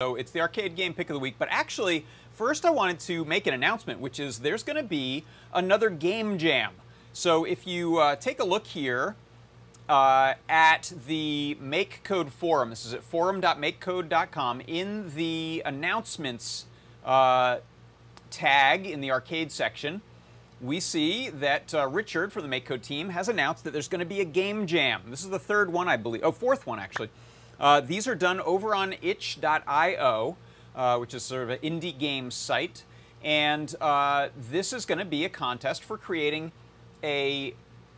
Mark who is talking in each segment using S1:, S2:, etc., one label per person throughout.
S1: So it's the arcade game pick of the week, but actually, first I wanted to make an announcement, which is there's going to be another game jam. So if you uh, take a look here uh, at the MakeCode forum, this is at forum.makecode.com, in the announcements uh, tag in the arcade section, we see that uh, Richard from the MakeCode team has announced that there's going to be a game jam. This is the third one, I believe. Oh, fourth one, actually. Uh, these are done over on itch.io, uh, which is sort of an indie game site. And uh, this is going to be a contest for creating a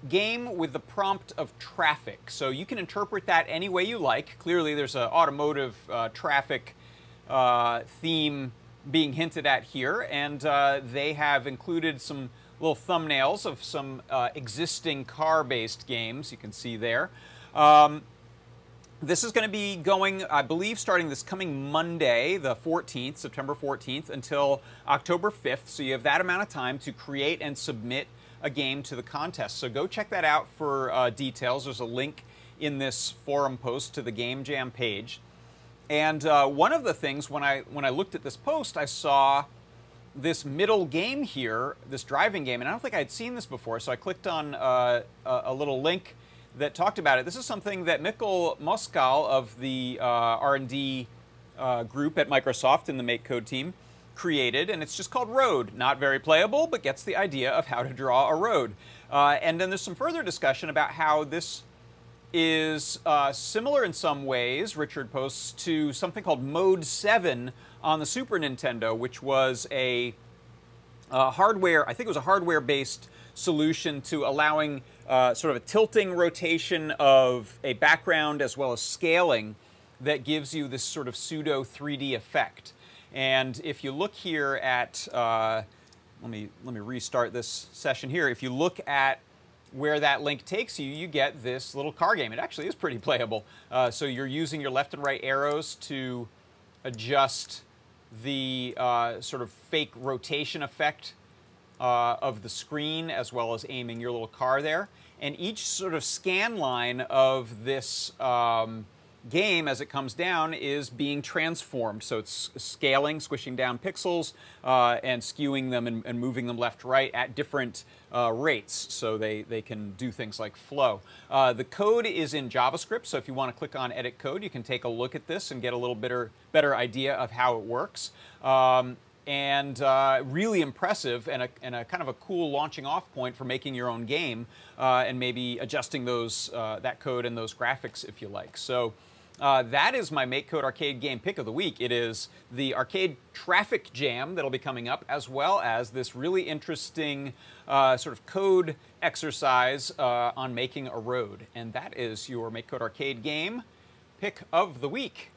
S1: game with the prompt of traffic. So you can interpret that any way you like. Clearly, there's an automotive uh, traffic uh, theme being hinted at here, and uh, they have included some little thumbnails of some existing car-based games you can see there. Um, this is going to be going, I believe, starting this coming Monday, the 14th, September 14th, until October 5th. So you have that amount of time to create and submit a game to the contest. So go check that out for uh, details. There's a link in this forum post to the Game Jam page. And uh, one of the things when I when I looked at this post, I saw this middle game here, this driving game, and I don't think I'd seen this before. So I clicked on uh, a, a little link that talked about it. This is something that Michal Moskal of the uh, R&D uh, group at Microsoft in the MakeCode team created, and it's just called Road. Not very playable, but gets the idea of how to draw a road. Uh, and then there's some further discussion about how this is uh, similar in some ways, Richard posts, to something called Mode 7 on the Super Nintendo, which was a uh, hardware, I think it was a hardware-based solution to allowing uh, sort of a tilting rotation of a background as well as scaling that gives you this sort of pseudo 3D effect. And if you look here at, uh, let me let me restart this session here. If you look at where that link takes you, you get this little car game. It actually is pretty playable. Uh, so you're using your left and right arrows to adjust the uh, sort of fake rotation effect uh, of the screen as well as aiming your little car there. And each sort of scan line of this um, game as it comes down is being transformed. So it's scaling, squishing down pixels, uh, and skewing them and, and, moving them left right at different uh, rates so they, they can do things like flow. Uh, the code is in JavaScript, so if you want to click on Edit Code, you can take a look at this and get a little better, better idea of how it works. Um, and uh, really impressive and a, and a, kind of a cool launching off point for making your own game uh, and maybe adjusting those uh, that code and those graphics if you like. So uh, that is my MakeCode Arcade game pick of the week. It is the Arcade Traffic Jam that'll be coming up, as well as this really interesting uh, sort of code exercise uh, on making a road. And that is your MakeCode Arcade game pick of the week.